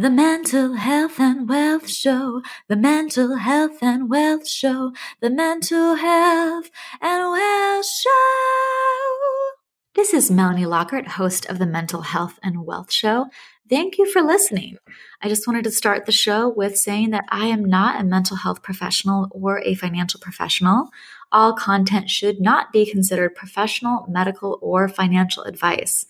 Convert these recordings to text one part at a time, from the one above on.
The Mental Health and Wealth Show, the Mental Health and Wealth Show, the Mental Health and Wealth Show. This is Melanie Lockert, host of the Mental Health and Wealth Show. Thank you for listening. I just wanted to start the show with saying that I am not a mental health professional or a financial professional. All content should not be considered professional, medical, or financial advice.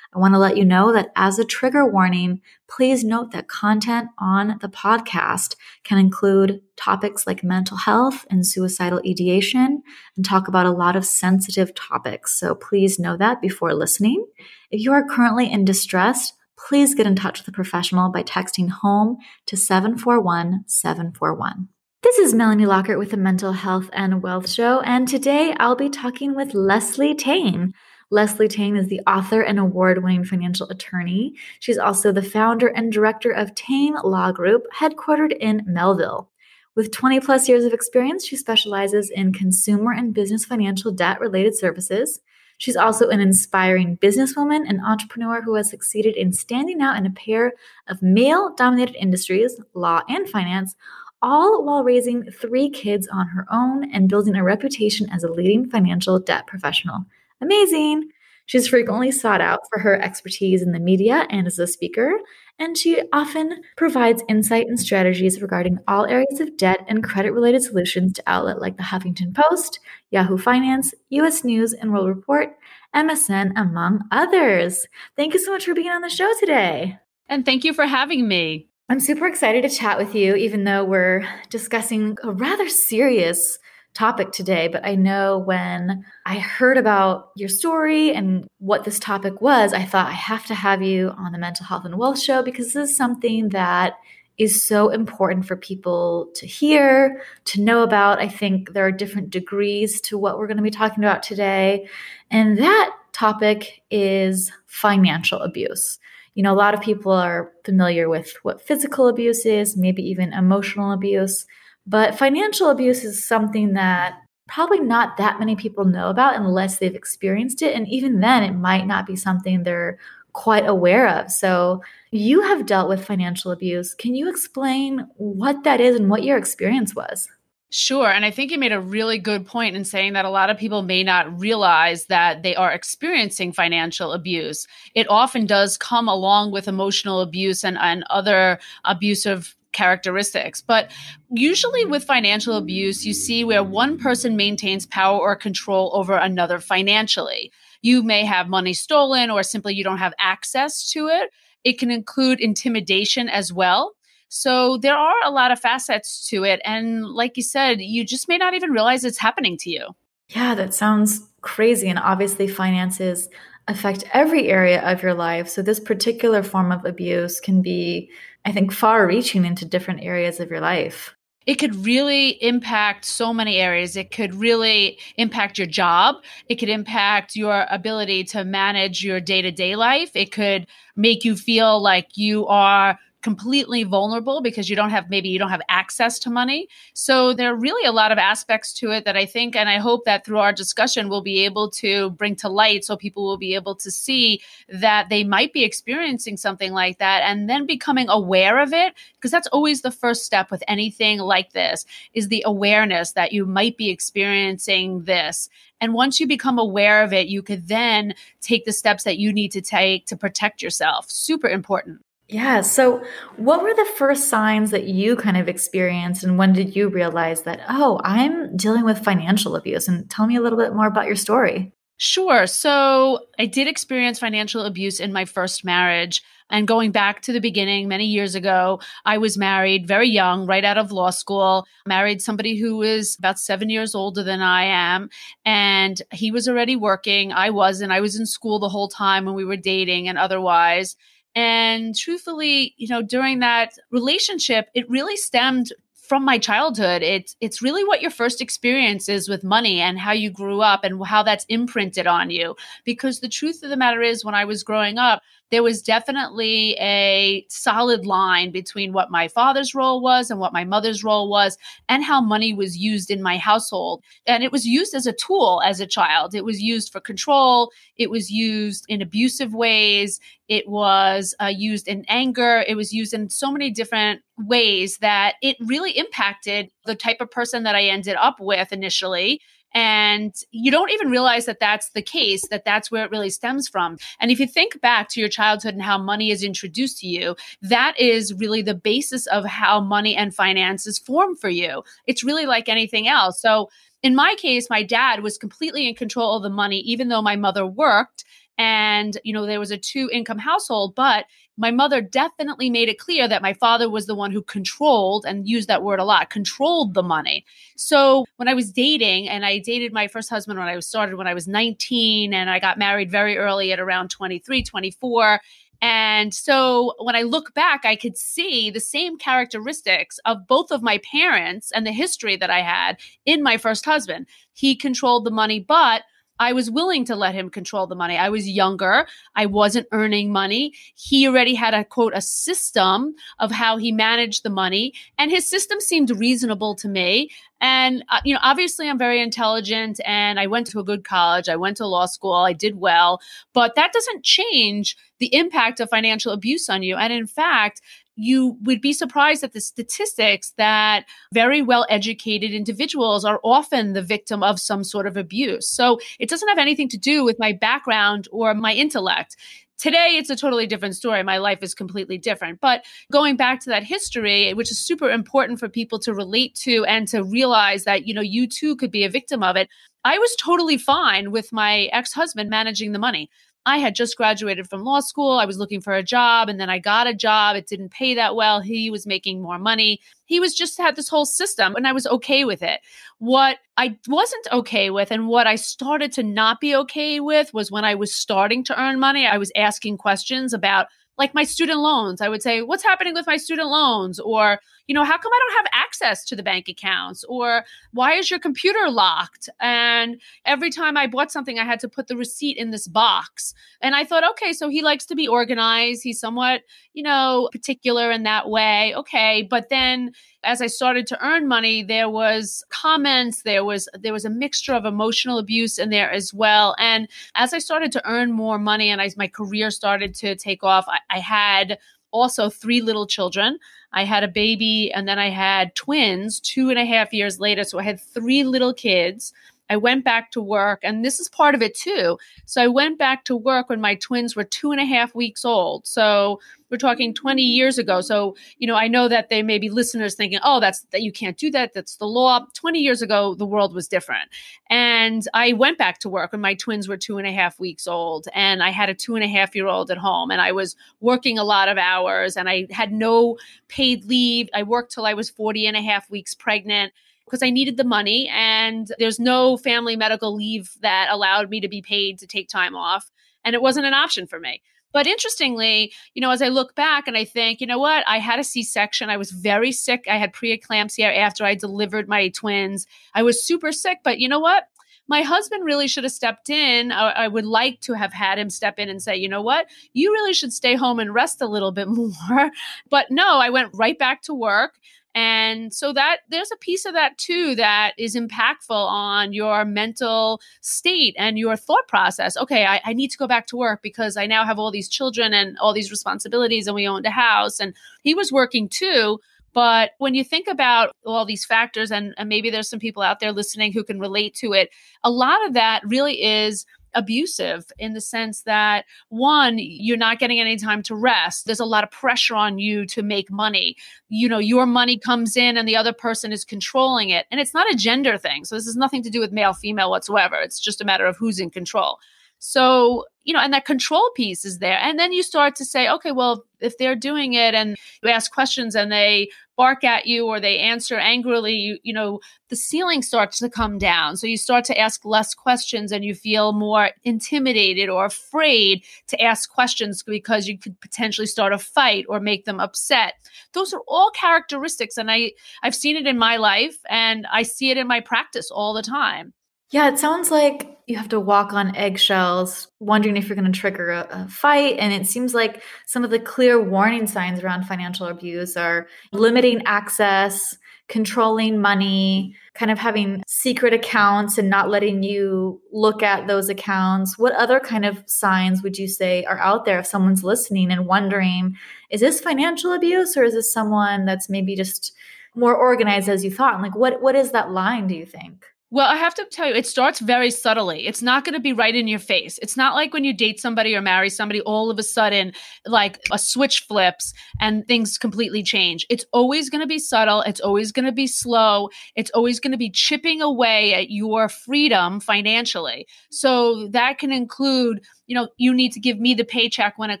I want to let you know that as a trigger warning, please note that content on the podcast can include topics like mental health and suicidal ideation and talk about a lot of sensitive topics. So please know that before listening. If you are currently in distress, please get in touch with a professional by texting home to 741 741. This is Melanie Lockert with the Mental Health and Wealth Show, and today I'll be talking with Leslie Tayne. Leslie Tayne is the author and award winning financial attorney. She's also the founder and director of Tayne Law Group, headquartered in Melville. With 20 plus years of experience, she specializes in consumer and business financial debt related services. She's also an inspiring businesswoman and entrepreneur who has succeeded in standing out in a pair of male dominated industries, law and finance, all while raising three kids on her own and building a reputation as a leading financial debt professional amazing. She's frequently sought out for her expertise in the media and as a speaker, and she often provides insight and strategies regarding all areas of debt and credit related solutions to outlets like the Huffington Post, Yahoo Finance, US News and World Report, MSN, among others. Thank you so much for being on the show today. And thank you for having me. I'm super excited to chat with you, even though we're discussing a rather serious topic today, but I know when I heard about your story and what this topic was, I thought I have to have you on the Mental Health and Wealth Show because this is something that is so important for people to hear, to know about. I think there are different degrees to what we're going to be talking about today. And that topic is financial abuse. You know, a lot of people are familiar with what physical abuse is, maybe even emotional abuse. But financial abuse is something that probably not that many people know about unless they've experienced it. And even then, it might not be something they're quite aware of. So, you have dealt with financial abuse. Can you explain what that is and what your experience was? Sure. And I think you made a really good point in saying that a lot of people may not realize that they are experiencing financial abuse. It often does come along with emotional abuse and, and other abusive characteristics. But usually with financial abuse, you see where one person maintains power or control over another financially. You may have money stolen or simply you don't have access to it. It can include intimidation as well. So there are a lot of facets to it. And like you said, you just may not even realize it's happening to you. Yeah, that sounds crazy. And obviously, finances affect every area of your life. So this particular form of abuse can be I think, far reaching into different areas of your life. It could really impact so many areas. It could really impact your job. It could impact your ability to manage your day to day life. It could make you feel like you are completely vulnerable because you don't have maybe you don't have access to money. So there are really a lot of aspects to it that I think and I hope that through our discussion we'll be able to bring to light so people will be able to see that they might be experiencing something like that and then becoming aware of it because that's always the first step with anything like this is the awareness that you might be experiencing this. And once you become aware of it, you could then take the steps that you need to take to protect yourself. Super important. Yeah. So, what were the first signs that you kind of experienced, and when did you realize that, oh, I'm dealing with financial abuse? And tell me a little bit more about your story. Sure. So, I did experience financial abuse in my first marriage. And going back to the beginning, many years ago, I was married very young, right out of law school, married somebody who was about seven years older than I am. And he was already working. I wasn't. I was in school the whole time when we were dating and otherwise. And truthfully, you know, during that relationship, it really stemmed from my childhood. It's it's really what your first experience is with money and how you grew up and how that's imprinted on you. Because the truth of the matter is when I was growing up, there was definitely a solid line between what my father's role was and what my mother's role was and how money was used in my household. And it was used as a tool as a child. It was used for control, it was used in abusive ways, it was uh, used in anger, it was used in so many different ways that it really impacted the type of person that I ended up with initially and you don't even realize that that's the case, that that's where it really stems from. And if you think back to your childhood and how money is introduced to you, that is really the basis of how money and finances form for you. It's really like anything else. So, in my case, my dad was completely in control of the money, even though my mother worked and you know there was a two income household but my mother definitely made it clear that my father was the one who controlled and used that word a lot controlled the money so when i was dating and i dated my first husband when i was started when i was 19 and i got married very early at around 23 24 and so when I look back, I could see the same characteristics of both of my parents and the history that I had in my first husband. He controlled the money, but I was willing to let him control the money. I was younger. I wasn't earning money. He already had a quote, a system of how he managed the money. And his system seemed reasonable to me. And, uh, you know, obviously I'm very intelligent and I went to a good college. I went to law school. I did well, but that doesn't change the impact of financial abuse on you. And in fact, you would be surprised at the statistics that very well educated individuals are often the victim of some sort of abuse. So it doesn't have anything to do with my background or my intellect. Today, it's a totally different story. My life is completely different. But going back to that history, which is super important for people to relate to and to realize that, you know, you too could be a victim of it. I was totally fine with my ex husband managing the money. I had just graduated from law school. I was looking for a job and then I got a job. It didn't pay that well. He was making more money. He was just had this whole system and I was okay with it. What I wasn't okay with and what I started to not be okay with was when I was starting to earn money, I was asking questions about like my student loans. I would say, What's happening with my student loans? Or, you know, how come I don't have access to the bank accounts? Or why is your computer locked? And every time I bought something, I had to put the receipt in this box. And I thought, okay, so he likes to be organized. He's somewhat, you know, particular in that way. Okay. But then as I started to earn money, there was comments, there was there was a mixture of emotional abuse in there as well. And as I started to earn more money and as my career started to take off, I, I had also three little children. I had a baby and then I had twins two and a half years later. So I had three little kids. I went back to work, and this is part of it too. So I went back to work when my twins were two and a half weeks old. So we're talking 20 years ago. So, you know, I know that there may be listeners thinking, oh, that's that you can't do that. That's the law. 20 years ago, the world was different. And I went back to work when my twins were two and a half weeks old. And I had a two and a half year old at home. And I was working a lot of hours and I had no paid leave. I worked till I was 40 and a half weeks pregnant because I needed the money and there's no family medical leave that allowed me to be paid to take time off. And it wasn't an option for me. But interestingly, you know, as I look back and I think, you know what, I had a C section. I was very sick. I had preeclampsia after I delivered my twins. I was super sick. But you know what? My husband really should have stepped in. I, I, would like to have had him step in and say, you know what, you really should stay home and rest a little bit more. But no, I went right back to work. And so that there's a piece of that too that is impactful on your mental state and your thought process. Okay, I, I, need to go back to work because I now have all these children and all these responsibilities and we owned a house. And he was working too. But when you think about all these factors, and, and maybe there's some people out there listening who can relate to it, a lot of that really is abusive in the sense that one you're not getting any time to rest. There's a lot of pressure on you to make money. You know your money comes in and the other person is controlling it. And it's not a gender thing. So this has nothing to do with male female whatsoever. It's just a matter of who's in control so you know and that control piece is there and then you start to say okay well if they're doing it and you ask questions and they bark at you or they answer angrily, you, you know, the ceiling starts to come down. So you start to ask less questions and you feel more intimidated or afraid to ask questions because you could potentially start a fight or make them upset. Those are all characteristics. And I, I've seen it in my life and I see it in my practice all the time. Yeah, it sounds like you have to walk on eggshells, wondering if you're going to trigger a, a, fight. And it seems like some of the clear warning signs around financial abuse are limiting access, controlling money, kind of having secret accounts and not letting you look at those accounts. What other kind of signs would you say are out there if someone's listening and wondering, is this financial abuse or is this someone that's maybe just more organized as you thought? And like what what is that line, do you think? Well, I have to tell you, it starts very subtly. It's not going to be right in your face. It's not like when you date somebody or marry somebody, all of a sudden, like a switch flips and things completely change. It's always going to be subtle. It's always going to be slow. It's always going to be chipping away at your freedom financially. So that can include you know, you need to give me the paycheck when it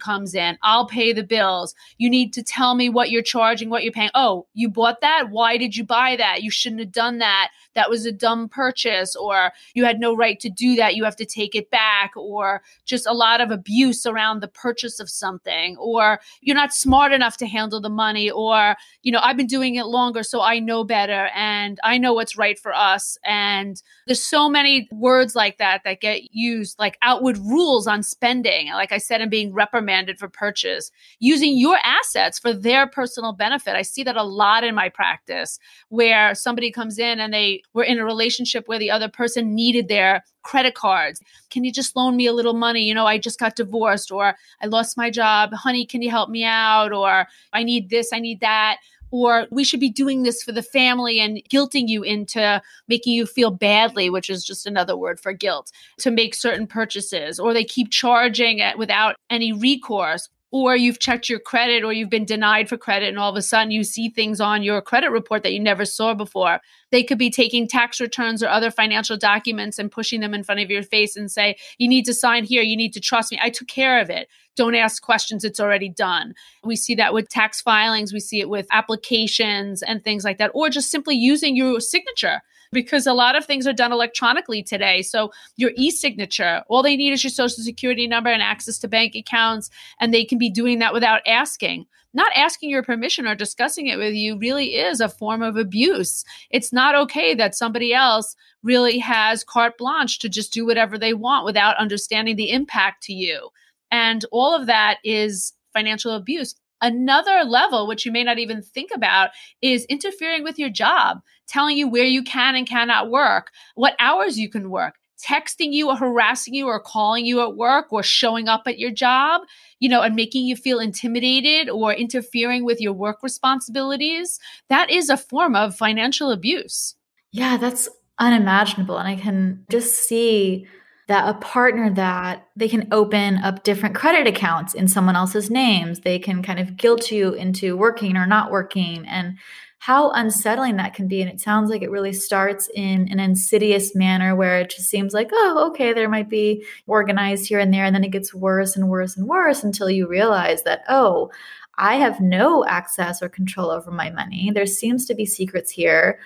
comes in. I'll pay the bills. You need to tell me what you're charging, what you're paying. Oh, you bought that? Why did you buy that? You shouldn't have done that. That was a dumb purchase, or you had no right to do that. You have to take it back, or just a lot of abuse around the purchase of something, or you're not smart enough to handle the money, or, you know, I've been doing it longer, so I know better and I know what's right for us. And there's so many words like that that get used, like outward rules on on spending, like I said, and being reprimanded for purchase, using your assets for their personal benefit. I see that a lot in my practice where somebody comes in and they were in a relationship where the other person needed their credit cards. Can you just loan me a little money? You know, I just got divorced or I lost my job. Honey, can you help me out? Or I need this, I need that or we should be doing this for the family and guilting you into making you feel badly, which is just another word for guilt, to make certain purchases, or they keep charging it without any recourse or you've checked your credit or you've been denied for credit and all of a sudden you see things on your credit report that you never saw before. They could be taking tax returns or other financial documents and pushing them in front of your face and say you need to sign here. You need to trust me. I took care of it don't ask questions it's already done we see that with tax filings we see it with applications and things like that or just simply using your signature because a lot of things are done electronically today. So your e-signature, all they need is your social security number and access to bank accounts, and they can be doing that without asking. Not asking your permission or discussing it with you really is a form of abuse. It's not okay that somebody else really has carte blanche to just do whatever they want without understanding the impact to you. And all of that is financial abuse. Another level, which you may not even think about, is interfering with your job, telling you where you can and cannot work, what hours you can work, texting you or harassing you or calling you at work or showing up at your job, you know, and making you feel intimidated or interfering with your work responsibilities. That is a form of financial abuse. Yeah, that's unimaginable. And I can just see that a partner that they can open up different credit accounts in someone else's names. They can kind of guilt you into working or not working. And how unsettling that can be. And it sounds like it really starts in an insidious manner where it just seems like oh okay there might be organized here and there. And then it gets worse and worse and worse until you realize that oh i have no access or control over my money. There seems to be secrets here.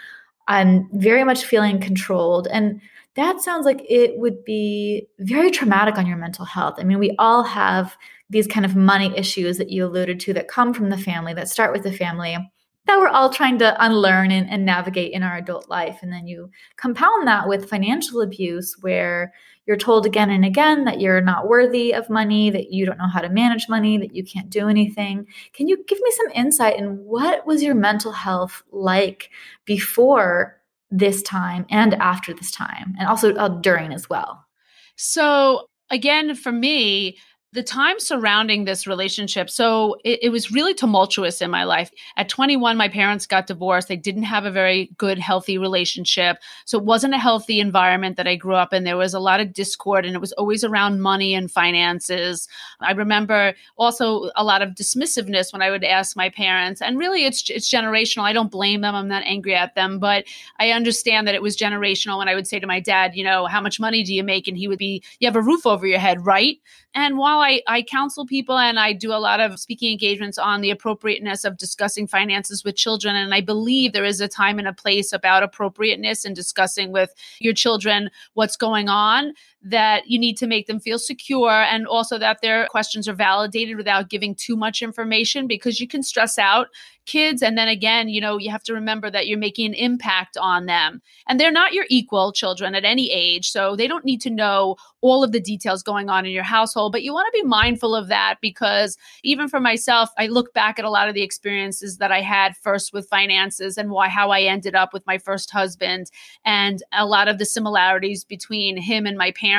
I'm very much feeling controlled. And that sounds like it would be very traumatic on your mental health. I mean, we all have these kind of money issues that you alluded to that come from the family, that start with the family, that we're all trying to unlearn and, and navigate in our adult life. And then you compound that with financial abuse, where you're told again and again that you're not worthy of money, that you don't know how to manage money, that you can't do anything. Can you give me some insight in what was your mental health like before this time and after this time, and also uh, during as well? So, again, for me, the time surrounding this relationship so it, it, was really tumultuous in my life. At 21 my parents got divorced. They didn't have a very good healthy relationship. So it wasn't a healthy environment that i grew up in. There was a lot of discord and it was always around money and finances. I remember also a lot of dismissiveness when i would ask my parents and really it's it's generational. I don't blame them. I'm not angry at them. But i understand that it was generational when i would say to my dad you know how much money do you make? And he would be you have a roof over your head right and while I, I counsel people and I do a lot of speaking engagements on the appropriateness of discussing finances with children, and I believe there is a time and a place about appropriateness and discussing with your children what's going on, that you need to make them feel secure and also that their questions are validated without giving too much information because you can stress out kids. And then again you know you have to remember that you're making an impact on them. And they're not your equal children at any age so they don't need to know all of the details going on in your household. But you want to be mindful of that because even for myself i look back at a lot of the experiences that i had first with finances and why how i ended up with my first husband and a lot of the similarities between him and my parents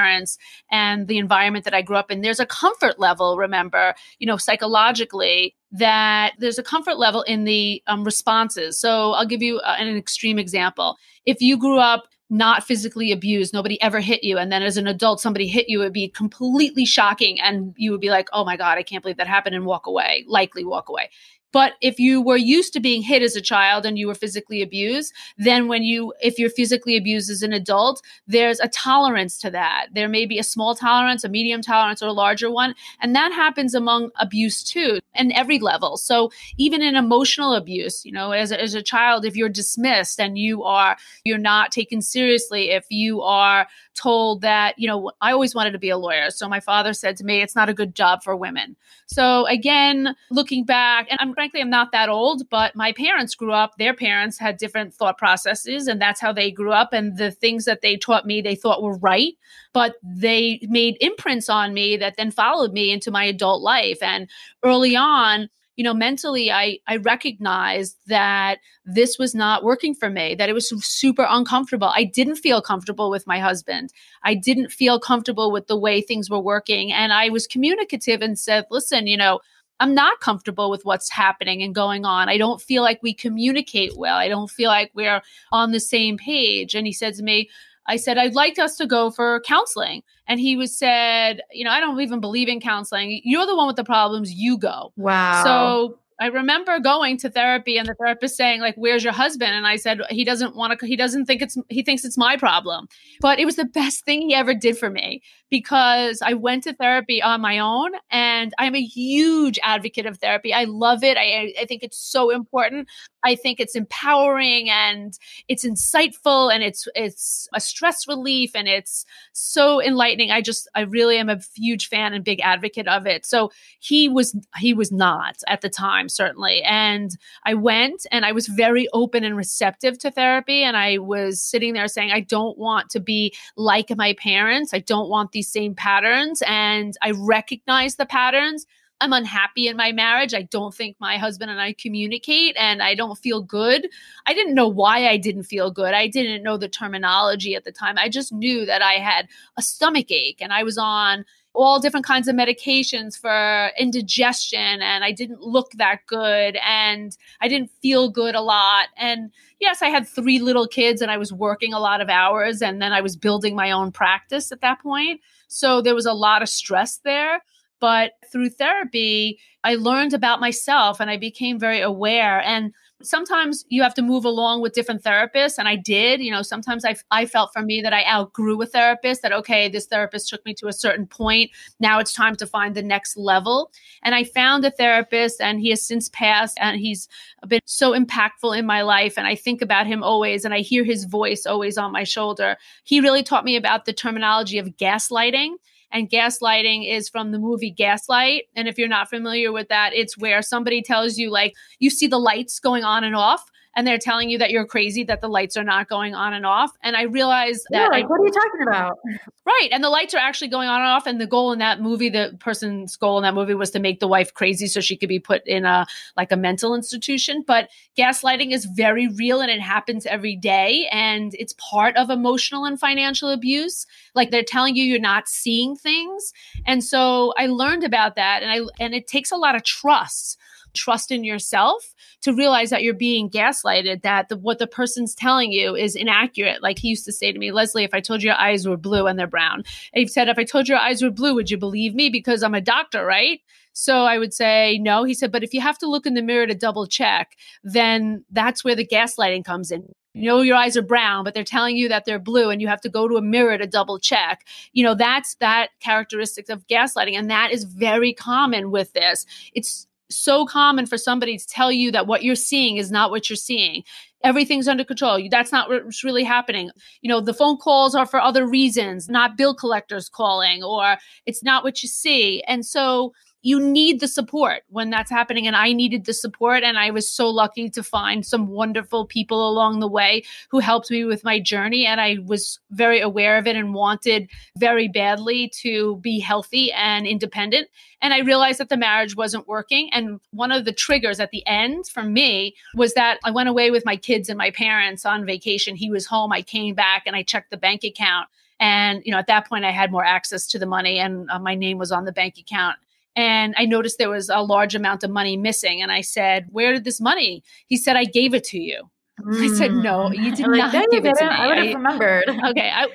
and the environment that i grew up in there's a comfort level remember you know psychologically that there's a comfort level in the um, responses. So I'll give you uh, an extreme example. If you grew up not physically abused, nobody ever hit you, and then as an adult somebody hit you, it would be completely shocking, and you would be like, "Oh my god, I can't believe that happened," and walk away, likely walk away. But if you were used to being hit as a child and you were physically abused, then when you, if you're physically abused as an adult, there's a tolerance to that. There may be a small tolerance, a medium tolerance, or a larger one. And that happens among abuse too, and every level. So even in emotional abuse, you know, as a, as a child, if you're dismissed and you are, you're not taken seriously, if you are told that, you know, I always wanted to be a lawyer. So my father said to me, it's not a good job for women. So again, looking back, and I'm frankly, I'm not that old, but my parents grew up, their parents had different thought processes, and that's how they grew up. And the things that they taught me, they thought were right, but they made imprints on me that then followed me into my adult life. And early on, you know mentally i i recognized that this was not working for me that it was super uncomfortable i didn't feel comfortable with my husband i didn't feel comfortable with the way things were working and i was communicative and said listen you know I'm not comfortable with what's happening and going on. I don't feel like we communicate well. I don't feel like we're on the same page. And he said to me, I said, I'd like us to go for counseling. And he was said, you know, I don't even believe in counseling. You're the one with the problems, you go. Wow. So I remember going to therapy and the therapist saying like where's your husband and I said he doesn't want to he doesn't think it's he thinks it's my problem. But it was the best thing he ever did for me because I went to therapy on my own and I'm a huge advocate of therapy. I love it. I I think it's so important. I think it's empowering and it's insightful and it's it's a stress relief and it's so enlightening. I just I really am a huge fan and big advocate of it. So he was he was not at the time certainly. And I went and I was very open and receptive to therapy and I was sitting there saying I don't want to be like my parents. I don't want these same patterns and I recognize the patterns I'm unhappy in my marriage. I don't think my husband and I communicate and I don't feel good. I didn't know why I didn't feel good. I didn't know the terminology at the time. I just knew that I had a stomach ache and I was on all different kinds of medications for indigestion and I didn't look that good and I didn't feel good a lot. And yes, I had three little kids and I was working a lot of hours and then I was building my own practice at that point. So there was a lot of stress there. But through therapy, I learned about myself and I became very aware. And sometimes you have to move along with different therapists and i did you know sometimes I, I felt for me that i outgrew a therapist that okay this therapist took me to a certain point now it's time to find the next level. And i found a therapist and he has since passed and he's been so impactful in my life and i think about him always and i hear his voice always on my shoulder. He really taught me about the terminology of gaslighting and gaslighting is from the movie Gaslight. And if you're not familiar with that, it's where somebody tells you, like, you see the lights going on and off and they're telling you that you're crazy that the lights are not going on and off. And I realized that like, I, what are you talking about? Right. And the lights are actually going on and off. And the goal in that movie, the person's goal in that movie was to make the wife crazy so she could be put in a like a mental institution. But gaslighting is very real and it happens every day. And it's part of emotional and financial abuse. Like they're telling you you're not seeing things. And so I learned about that. And I and it takes a lot of trust trust in yourself to realize that you're being gaslighted, that the, what the person's telling you is inaccurate. Like he used to say to me, Leslie, if I told you your eyes were blue and they're brown, and he said, if I told you your eyes were blue, would you believe me? Because I'm a doctor, right? So I would say no. He said, but if you have to look in the mirror to double check, then that's where the gaslighting comes in. You know, your eyes are brown, but they're telling you that they're blue and you have to go to a mirror to double check. You know, that's that characteristic of gaslighting. And that is very common with this. It's so common for somebody to tell you that what you're seeing is not what you're seeing everything's under control. That's not what's really happening. You know, the phone calls are for other reasons, not bill collectors calling, or it's not what you see. And so you need the support when that's happening. And I needed the support. And I was so lucky to find some wonderful people along the way who helped me with my journey. And I was very aware of it and wanted very badly to be healthy and independent. And I realized that the marriage wasn't working. And one of the triggers at the end for me was that I went away with my kids and my parents on vacation. He was home. I came back and I checked the bank account. And, you know, at that point, I had more access to the money and uh, my name was on the bank account and I noticed there was a large amount of money missing. And I said, Where did this money? He said, I gave it to you. Mm. I said, No, you mm. did not give it to me. I would have remembered. Okay. I,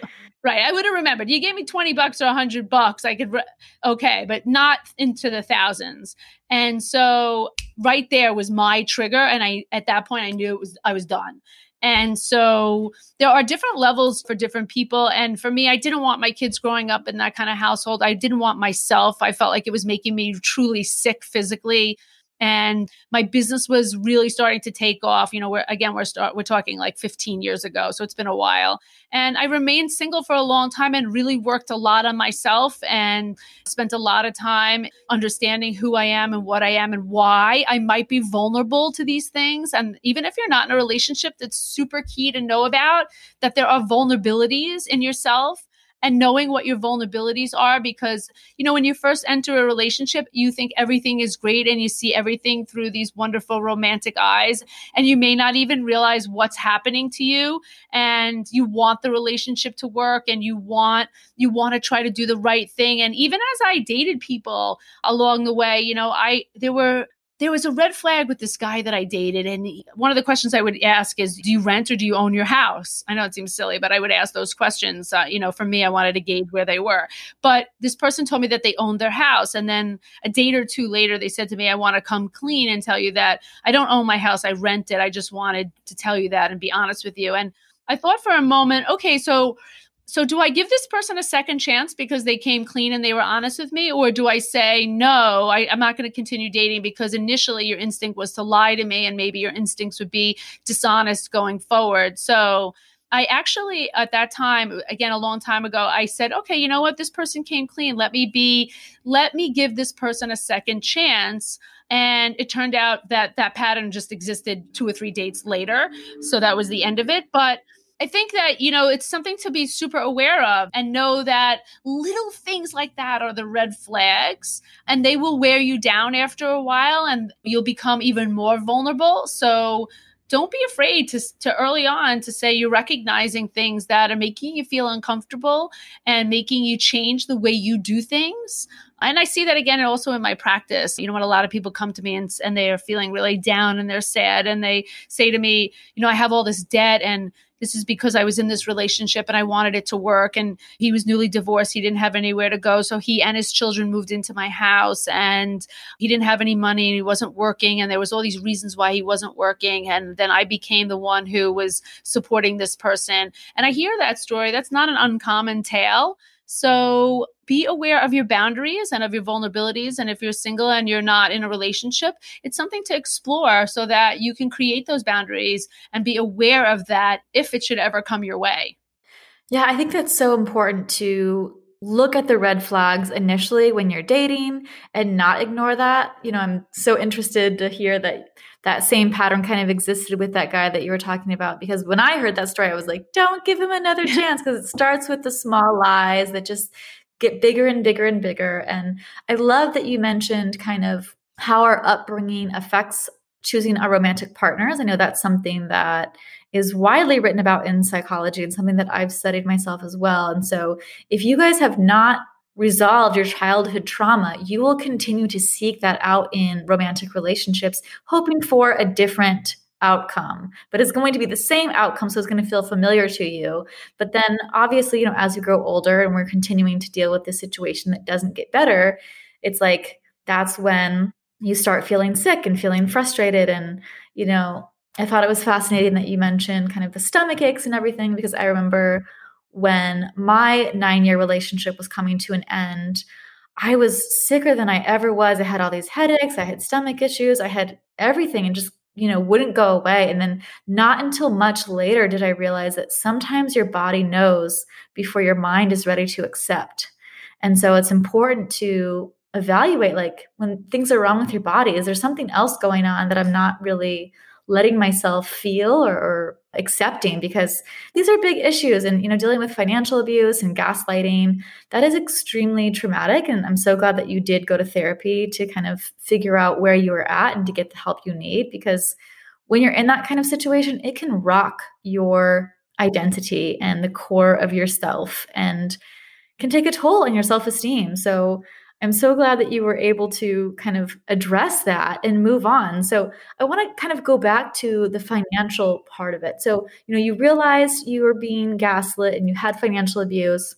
right. I would have remembered. You gave me 20 bucks or 100 bucks. I could, re- okay, but not into the thousands. And so right there was my trigger. And I, at that point, I knew it was, I was done. And so there are different levels for different people. And for me, I didn't want my kids growing up in that kind of household. I didn't want myself. I felt like it was making me truly sick physically and my business was really starting to take off you know we're again we're start we're talking like 15 years ago so it's been a while. And i remained single for a long time and really worked a lot on myself and spent a lot of time understanding who i am and what i am and why i might be vulnerable to these things. And even if you're not in a relationship that's super key to know about that there are vulnerabilities in yourself and knowing what your vulnerabilities are because you know when you first enter a relationship you think everything is great and you see everything through these wonderful romantic eyes and you may not even realize what's happening to you and you want the relationship to work and you want you want to try to do the right thing. And even as I dated people along the way you know I there were there was a red flag with this guy that I dated. And one of the questions I would ask is, do you rent or do you own your house? I know it seems silly, but I would ask those questions. Uh, you know, for me, I wanted to gauge where they were. But this person told me that they owned their house. And then a date or two later, they said to me, I want to come clean and tell you that I don't own my house. I rent it. I just wanted to tell you that and be honest with you. And I thought for a moment, okay, so so do I give this person a second chance because they came clean and they were honest with me? Or do I say, no, I, am not going to continue dating because initially your instinct was to lie to me and maybe your instincts would be dishonest going forward? So I actually, at that time, again, a long time ago, I said, okay, you know what? This person came clean. Let me be, let me give this person a second chance. And it turned out that that pattern just existed two or three dates later. So that was the end of it. But I think that, you know, it's something to be super aware of and know that little things like that are the red flags and they will wear you down after a while and you'll become even more vulnerable. So don't be afraid to, to early on to say you're recognizing things that are making you feel uncomfortable and making you change the way you do things and I see that again also in my practice. You know, when a lot of people come to me and, and they are feeling really down and they're sad and they say to me, you know, I have all this debt and this is because I was in this relationship and I wanted it to work. And he was newly divorced. He didn't have anywhere to go. So he and his children moved into my house and he didn't have any money and he wasn't working. And there was all these reasons why he wasn't working. And then I became the one who was supporting this person. And I hear that story. That's not an uncommon tale. So be aware of your boundaries and of your vulnerabilities. And if you're single and you're not in a relationship, it's something to explore so that you can create those boundaries and be aware of that if it should ever come your way. Yeah, I think that's so important to look at the red flags initially when you're dating and not ignore that. You know, I'm so interested to hear that that same pattern kind of existed with that guy that you were talking about because when I heard that story I was like, don't give him another chance because it starts with the small lies that just get bigger and bigger and bigger. And I love that you mentioned kind of how our upbringing affects choosing our romantic partners. I know that's something that is widely written about in psychology and something that I've studied myself as well. And so, if you guys have not resolved your childhood trauma, you will continue to seek that out in romantic relationships, hoping for a different outcome. But it's going to be the same outcome so it's going to feel familiar to you. But then obviously you know as you grow older and we're continuing to deal with this situation that doesn't get better it's like that's when you start feeling sick and feeling frustrated and you know i thought it was fascinating that you mentioned kind of the stomach aches and everything because i remember when my 9 year relationship was coming to an end I was sicker than I ever was. I had all these headaches, I had stomach issues, I had everything and just, you know, wouldn't go away. And then not until much later did I realize that sometimes your body knows before your mind is ready to accept. And so it's important to evaluate like when things are wrong with your body, is there something else going on that I'm not really letting myself feel or, or, accepting because these are big issues and you know dealing with financial abuse and gaslighting that is extremely traumatic. And i'm so glad that you did go to therapy to kind of figure out where you were at and to get the help you need because when you're in that kind of situation it can rock your identity and the core of yourself and can take a toll on your self-esteem. So I'm so glad that you were able to kind of address that and move on. So I want to kind of go back to the financial part of it. So, you know, you realized you were being gaslit and you had financial abuse.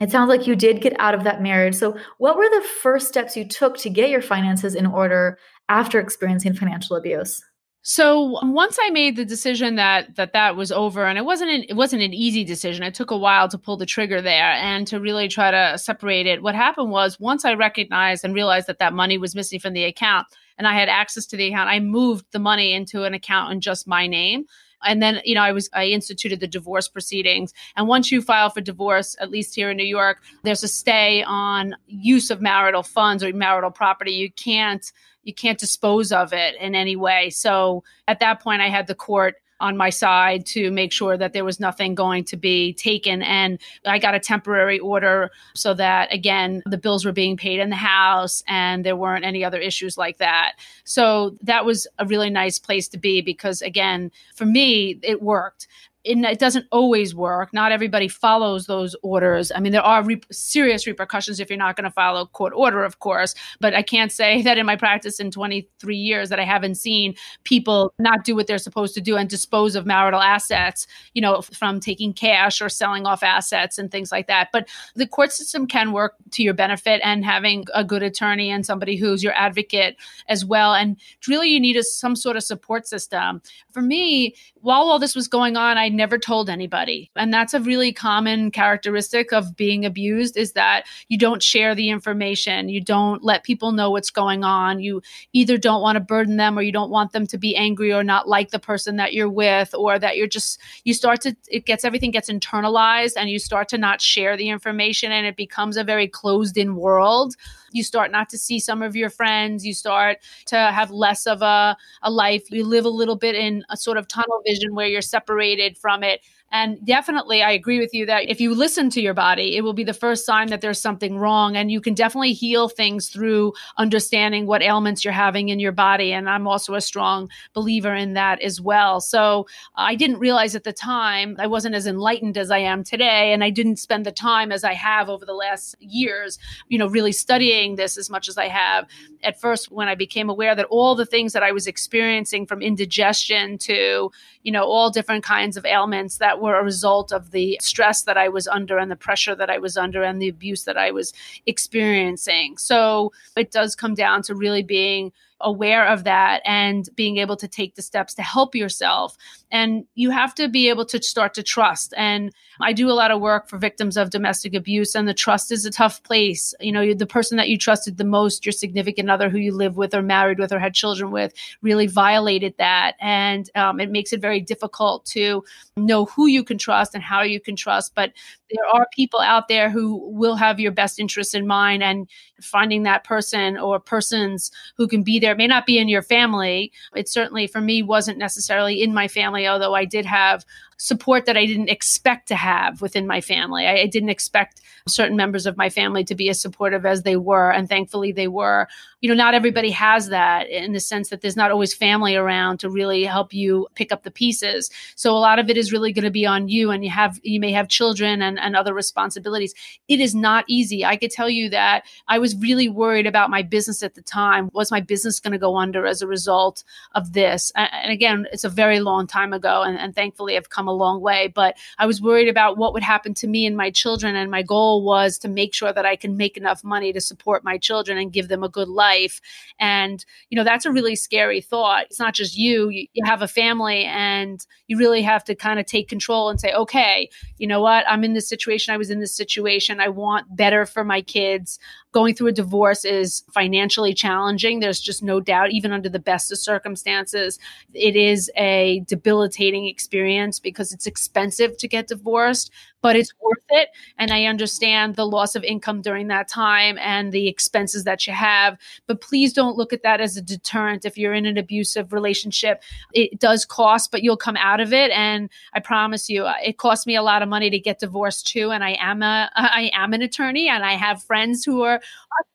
It sounds like you did get out of that marriage. So, what were the first steps you took to get your finances in order after experiencing financial abuse? So once I made the decision that that that was over, and it wasn't an, it wasn't an easy decision. It took a while to pull the trigger there and to really try to separate it. What happened was once I recognized and realized that that money was missing from the account, and I had access to the account, I moved the money into an account in just my name. And then, you know, I was I instituted the divorce proceedings. And once you file for divorce, at least here in New York, there's a stay on use of marital funds or marital property. You can't you can't dispose of it in any way. So at that point, I had the court on my side to make sure that there was nothing going to be taken. And I got a temporary order so that, again, the bills were being paid in the house and there weren't any other issues like that. So that was a really nice place to be because, again, for me, it worked it doesn't always work. Not everybody follows those orders. I mean, there are re- serious repercussions if you're not going to follow court order, of course. But I can't say that in my practice in 23 years that I haven't seen people not do what they're supposed to do and dispose of marital assets, you know, from taking cash or selling off assets and things like that. But the court system can work to your benefit and having a good attorney and somebody who's your advocate as well. And really, you need a, some sort of support system. For me, while all this was going on, I never told anybody. And that's a really common characteristic of being abused is that you don't share the information. You don't let people know what's going on. You either don't want to burden them or you don't want them to be angry or not like the person that you're with or that you're just you start to it gets everything gets internalized and you start to not share the information and it becomes a very closed in world you start not to see some of your friends you start to have less of a, a life you live a little bit in a sort of tunnel vision where you're separated from it and definitely, I agree with you that if you listen to your body, it will be the first sign that there's something wrong. And you can definitely heal things through understanding what ailments you're having in your body. And I'm also a strong believer in that as well. So uh, I didn't realize at the time, I wasn't as enlightened as I am today. And I didn't spend the time as I have over the last years, you know, really studying this as much as I have. At first, when I became aware that all the things that I was experiencing from indigestion to, you know, all different kinds of ailments that were a result of the stress that I was under and the pressure that I was under and the abuse that I was experiencing. So it does come down to really being aware of that and being able to take the steps to help yourself. And you have to be able to start to trust. And I do a lot of work for victims of domestic abuse, and the trust is a tough place. You know, the person that you trusted the most, your significant other who you live with or married with or had children with, really violated that. And um, it makes it very difficult to know who you can trust and how you can trust. But there are people out there who will have your best interests in mind and finding that person or persons who can be there it may not be in your family. It certainly for me wasn't necessarily in my family although i did have support that I didn't expect to have within my family. I, I, didn't expect certain members of my family to be as supportive as they were, and thankfully they were. You know, not everybody has that in the sense that there's not always family around to really help you pick up the pieces. So a lot of it is really going to be on you, and you have you may have children and, and other responsibilities. It is not easy. I could tell you that I was really worried about my business at the time. Was my business going to go under as a result of this? And again, it's a very long time ago, and, and thankfully I've come a long way, but I was worried about what would happen to me and my children. And my goal was to make sure that I can make enough money to support my children and give them a good life. And, you know, that's a really scary thought. It's not just you, you, you have a family and you really have to kind of take control and say, okay, you know what? I'm in this situation. I was in this situation. I want better for my kids. Going through a divorce is financially challenging. There's just no doubt, even under the best of circumstances, it is a debilitating experience because it's expensive to get divorced but it's worth it. And I understand the loss of income during that time and the expenses that you have. But please don't look at that as a deterrent. If you're in an abusive relationship, it does cost, but you'll come out of it. And I promise you, uh, it cost me a lot of money to get divorced too. And I am a, I am an attorney and I have friends who are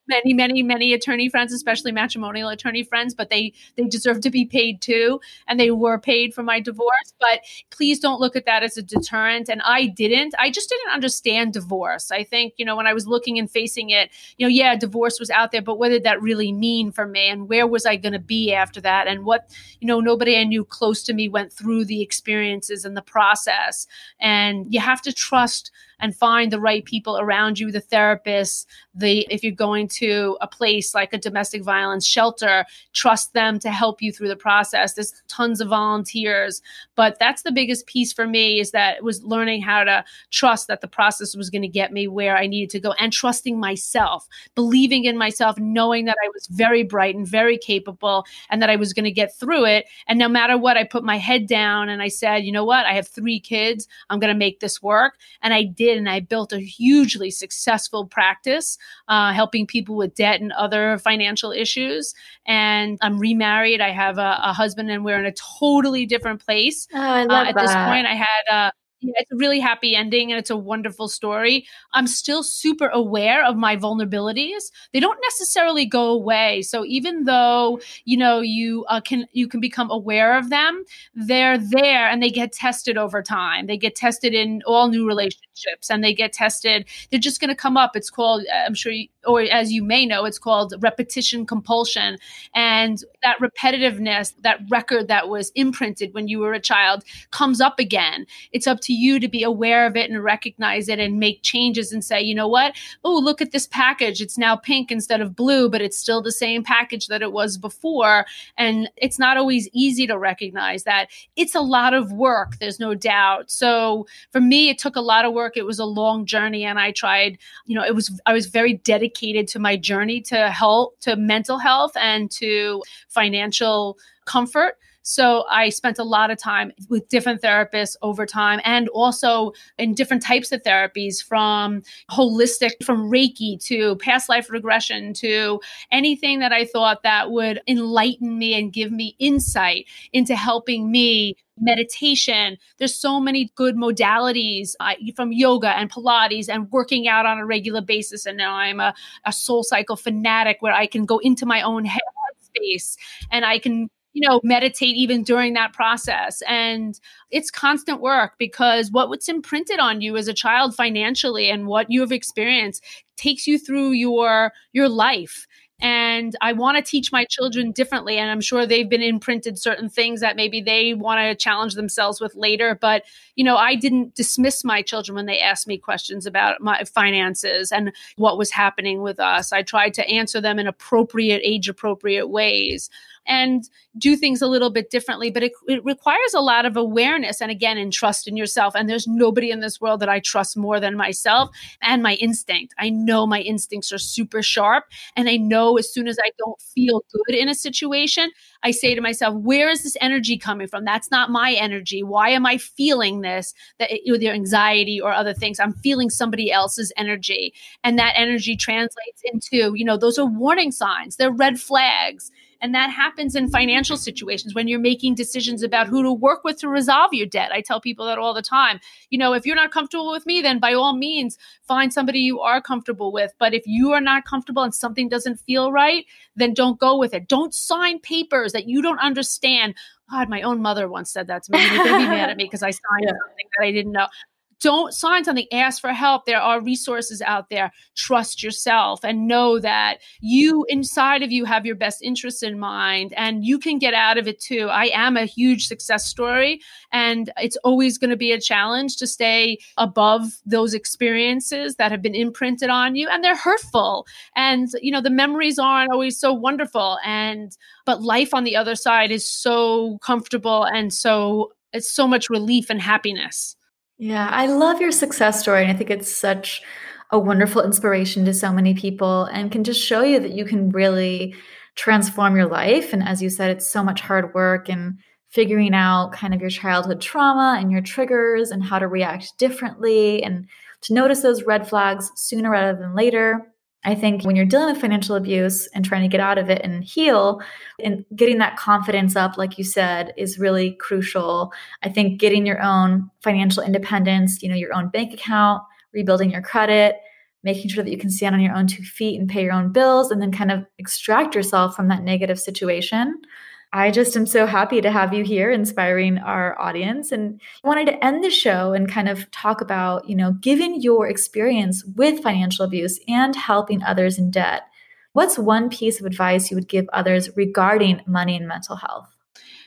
many, many, many attorney friends, especially matrimonial attorney friends, but they they deserve to be paid too, and they were paid for my divorce. But please don't look at that as a deterrent. And I didn't. I just didn't understand divorce. I think you know when I was looking and facing it, you know, yeah, divorce was out there, but what did that really mean for me, and where was I going to be after that, and what you know, nobody I knew close to me went through the experiences and the process, and you have to trust and find the right people around you, the therapists, the if you're going to a place like a domestic violence shelter, trust them to help you through the process. There's tons of volunteers, but that's the biggest piece for me is that it was learning how to trust that the process was going to get me where I needed to go and trusting myself, believing in myself, knowing that I was very bright and very capable and that I was going to get through it. And no matter what, I put my head down and I said, you know what? I have three kids. I'm going to make this work. And I did. And I built a hugely successful practice uh, helping people with debt and other financial issues. And I'm remarried. I have a, a husband, and we're in a totally different place. Oh, I love uh, at that. this point, I had uh, yeah, it's a really happy ending and it's a wonderful story. I'm still super aware of my vulnerabilities. They don't necessarily go away. So even though you know you uh, can you can become aware of them, they're there and they get tested over time. They get tested in all new relationships and they get tested. They're just going to come up. It's called I'm sure you, or as you may know, it's called repetition compulsion. And that repetitiveness, that record that was imprinted when you were a child comes up again. It's up to you to be aware of it and recognize it and make changes and say, you know what? Oh, look at this package. It's now pink instead of blue, but it's still the same package that it was before. And it's not always easy to recognize that. It's a lot of work, there's no doubt. So for me, it took a lot of work. It was a long journey. And I tried, you know, it was, I was very dedicated to my journey to health, to mental health, and to financial comfort. So I spent a lot of time with different therapists over time and also in different types of therapies from holistic, from Reiki to past life regression to anything that I thought that would enlighten me and give me insight into helping me meditation. There's so many good modalities uh, from yoga and Pilates and working out on a regular basis. And now I'm a, a soul cycle fanatic where I can go into my own head space and I can you know, meditate even during that process. And it's constant work because what what's imprinted on you as a child financially and what you have experienced takes you through your your life and I want to teach my children differently. And I'm sure they've been imprinted certain things that maybe they want to challenge themselves with later. But, you know, I didn't dismiss my children when they asked me questions about my finances and what was happening with us. I tried to answer them in appropriate, age appropriate ways and do things a little bit differently. But it, it requires a lot of awareness and again, and trust in yourself. And there's nobody in this world that I trust more than myself and my instinct. I know my instincts are super sharp. And I know as soon as I don't feel good in a situation, I say to myself, where is this energy coming from? That's not my energy. Why am I feeling this? That eh, either anxiety or other things. I'm feeling somebody else's energy. And that energy translates into, you know, those are warning signs. They're red flags. And that happens in financial situations when you're making decisions about who to work with to resolve your debt. I tell people that all the time. You know, if you're not comfortable with me, then by all means, find somebody you are comfortable with. But if you are not comfortable and something doesn't feel right, then don't go with it. Don't sign papers that you don't understand. God, my own mother once said that to me. You're going to be mad at me because I signed yeah. something that I didn't know don't sign something. Ask for help. There are resources out there. Trust yourself and know that you inside of you have your best interests in mind and you can get out of it too. I am a huge success story and it's always going to be a challenge to stay above those experiences that have been imprinted on you and they're hurtful. And you know the memories aren't always so wonderful and but life on the other side is so comfortable and so it's so much relief and happiness yeah, I love your success story. And I think it's such a wonderful inspiration to so many people and can just show you that you can really transform your life. And as you said, it's so much hard work and figuring out kind of your childhood trauma and your triggers and how to react differently and to notice those red flags sooner rather than later. I think when you're dealing with financial abuse and trying to get out of it and heal and getting that confidence up, like you said, is really crucial. I think getting your own financial independence, you know, your own bank account, rebuilding your credit, making sure that you can stand on your own two feet and pay your own bills and then kind of extract yourself from that negative situation. I just am so happy to have you here inspiring our audience and I wanted to end the show and kind of talk about, you know, given your experience with financial abuse and helping others in debt, what's one piece of advice you would give others regarding money and mental health?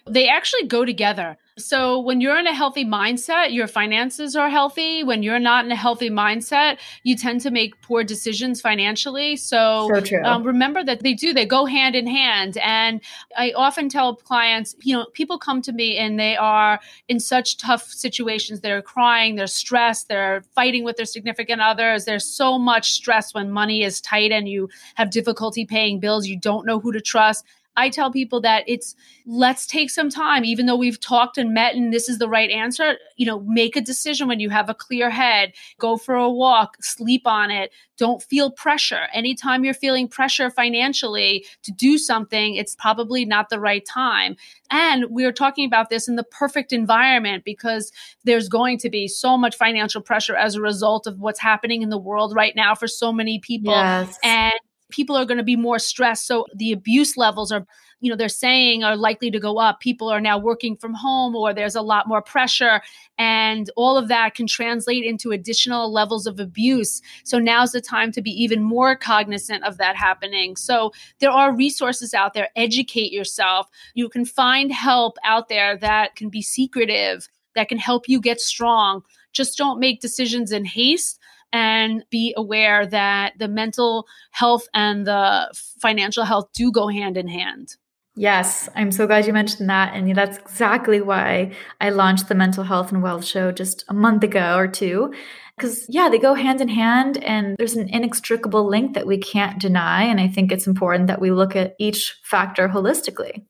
They actually go together. So when you're in a healthy mindset, your finances are healthy. When you're not in a healthy mindset, you tend to make poor decisions financially. So, so. Um, remember that they do, they go hand in hand. And I often tell clients, you know, people come to me and they are in such tough situations. They're crying, they're stressed, they're fighting with their significant others. There's so much stress when money is tight and you have difficulty paying bills. You don't know who to trust. I tell people that it's let's take some time, even though we've talked and met and this is the right answer. You know, make a decision when you have a clear head, go for a walk, sleep on it. Don't feel pressure. Anytime you're feeling pressure financially to do something, it's probably not the right time. And we are talking about this in the perfect environment because there's going to be so much financial pressure as a result of what's happening in the world right now for so many people. Yes. And people are going to be more stressed. So the abuse levels are, you know, they're saying are likely to go up. People are now working from home or there's a lot more pressure. And all of that can translate into additional levels of abuse. So now's the time to be even more cognizant of that happening. So there are resources out there. Educate yourself. You can find help out there that can be secretive, that can help you get strong. Just don't make decisions in haste and be aware that the mental health and the financial health do go hand in hand. Yes, I'm so glad you mentioned that. And that's exactly why I launched the Mental Health and Wealth Show just a month ago or two. Because, yeah, they go hand in hand, and there's an inextricable link that we can't deny. And I think it's important that we look at each factor holistically.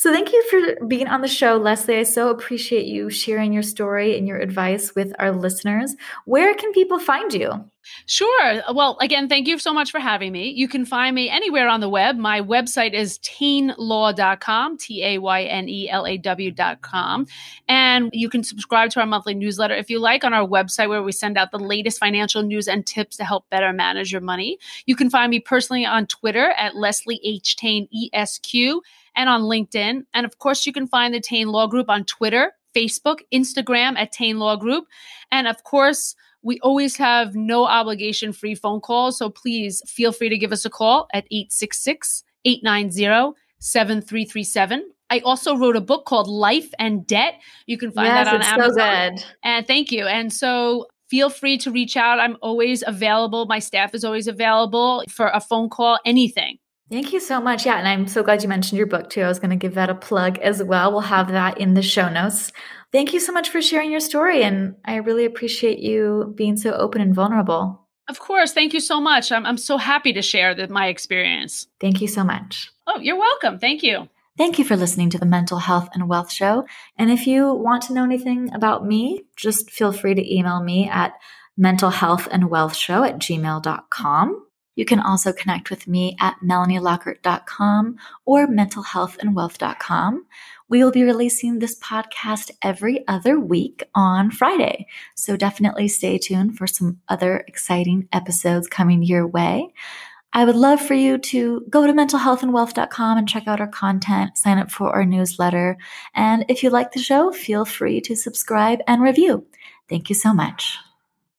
So, thank you for being on the show, Leslie. I so appreciate you sharing your story and your advice with our listeners. Where can people find you? Sure. Well, again, thank you so much for having me. You can find me anywhere on the web. My website is taynelaw.com, T A Y N E L A W.com. And you can subscribe to our monthly newsletter if you like on our website, where we send out the latest financial news and tips to help better manage your money. You can find me personally on Twitter at Leslie H. ESQ, and on LinkedIn. And of course, you can find the Tayne Law Group on Twitter, Facebook, Instagram at Tayne Law Group. And of course, we always have no obligation free phone calls. So please feel free to give us a call at 866 890 7337. I also wrote a book called Life and Debt. You can find yes, that on it's Amazon. So good. And thank you. And so feel free to reach out. I'm always available. My staff is always available for a phone call, anything. Thank you so much. Yeah, and I'm so glad you mentioned your book too. I was going to give that a plug as well. We'll have that in the show notes. Thank you so much for sharing your story, and I really appreciate you being so open and vulnerable. Of course. Thank you so much. I'm, I'm so happy to share the, my experience. Thank you so much. Oh, you're welcome. Thank you. Thank you for listening to the Mental Health and Wealth Show. And if you want to know anything about me, just feel free to email me at mentalhealthandwealthshow at gmail.com. You can also connect with me at melanielockert.com or mentalhealthandwealth.com. We will be releasing this podcast every other week on Friday. So definitely stay tuned for some other exciting episodes coming your way. I would love for you to go to mentalhealthandwealth.com and check out our content, sign up for our newsletter. And if you like the show, feel free to subscribe and review. Thank you so much.